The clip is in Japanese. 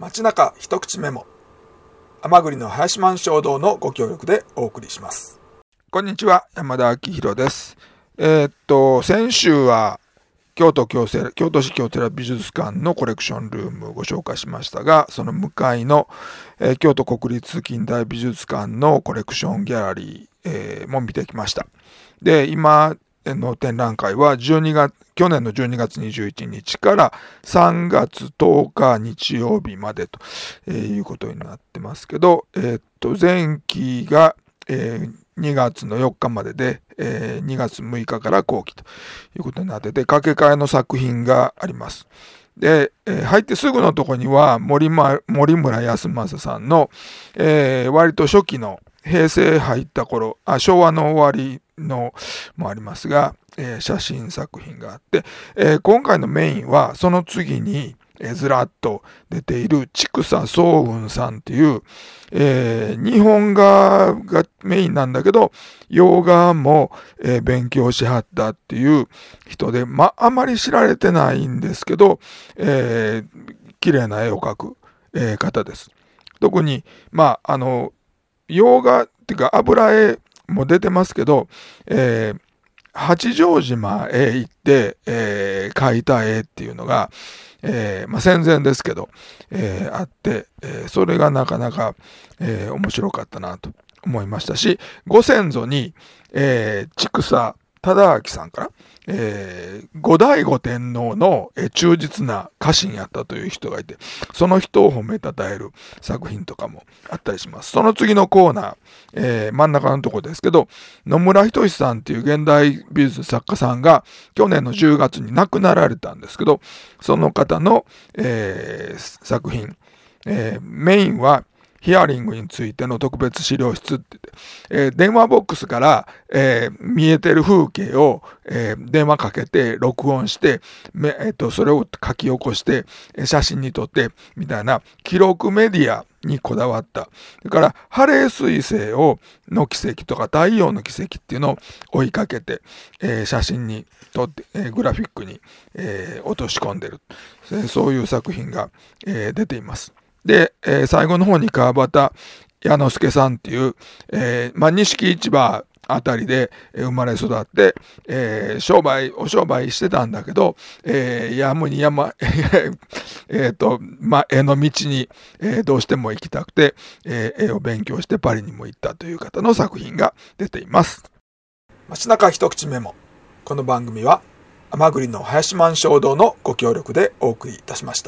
街中一口メモ。甘栗の林満衝動のご協力でお送りします。こんにちは山田明宏です。えー、っと先週は京都京セラ京都市京セラ美術館のコレクションルームをご紹介しましたがその向かいの、えー、京都国立近代美術館のコレクションギャラリー、えー、も見てきました。で今の展覧会は12月、去年の12月21日から3月10日日曜日までと、えいうことになってますけど、えー、っと、前期が、えー、2月の4日までで、えー、2月6日から後期ということになってて、掛け替えの作品があります。で、えー、入ってすぐのとこには森,、ま、森村康政さんの、えー、割と初期の平成入った頃、あ昭和の終わりのもありますが、えー、写真作品があって、えー、今回のメインはその次に、えー、ずらっと出ている千草総雲さんっていう、え、日本画がメインなんだけど、洋画も、え、勉強しはったっていう人で、まあ、あまり知られてないんですけど、えー、綺麗な絵を描く、え、方です。特に、まあ、あの、洋画っていうか油絵も出てますけど、えー、八丈島へ行って、えー、描いた絵っていうのが、えー、まあ、戦前ですけど、えー、あって、え、それがなかなか、え面白かったなと思いましたし、ご先祖に、えー、畜忠明さんから、えー、後醍醐天皇の、え、忠実な家臣やったという人がいて、その人を褒めたたえる作品とかもあったりします。その次のコーナー、えー、真ん中のとこですけど、野村仁さんっていう現代美術作家さんが去年の10月に亡くなられたんですけど、その方の、えー、作品、えー、メインはヒアリングについての特別資料室ってって、えー、電話ボックスから、えー、見えてる風景を、えー、電話かけて録音して、えーと、それを書き起こして、写真に撮って、みたいな記録メディアにこだわった。それから、ハレー彗星をの奇跡とか太陽の奇跡っていうのを追いかけて、えー、写真に撮って、えー、グラフィックに、えー、落とし込んでる。そういう作品が、え、出ています。で、えー、最後の方に川端矢之助さんっていう、えー、まあ、錦市場あたりで生まれ育って、えー、商売、お商売してたんだけど、えー、やむにやま、えっと、まあ、絵の道に、えー、どうしても行きたくて、えー、絵を勉強してパリにも行ったという方の作品が出ています。街中一口メモ。この番組は、甘栗の林満衝動のご協力でお送りいたしました。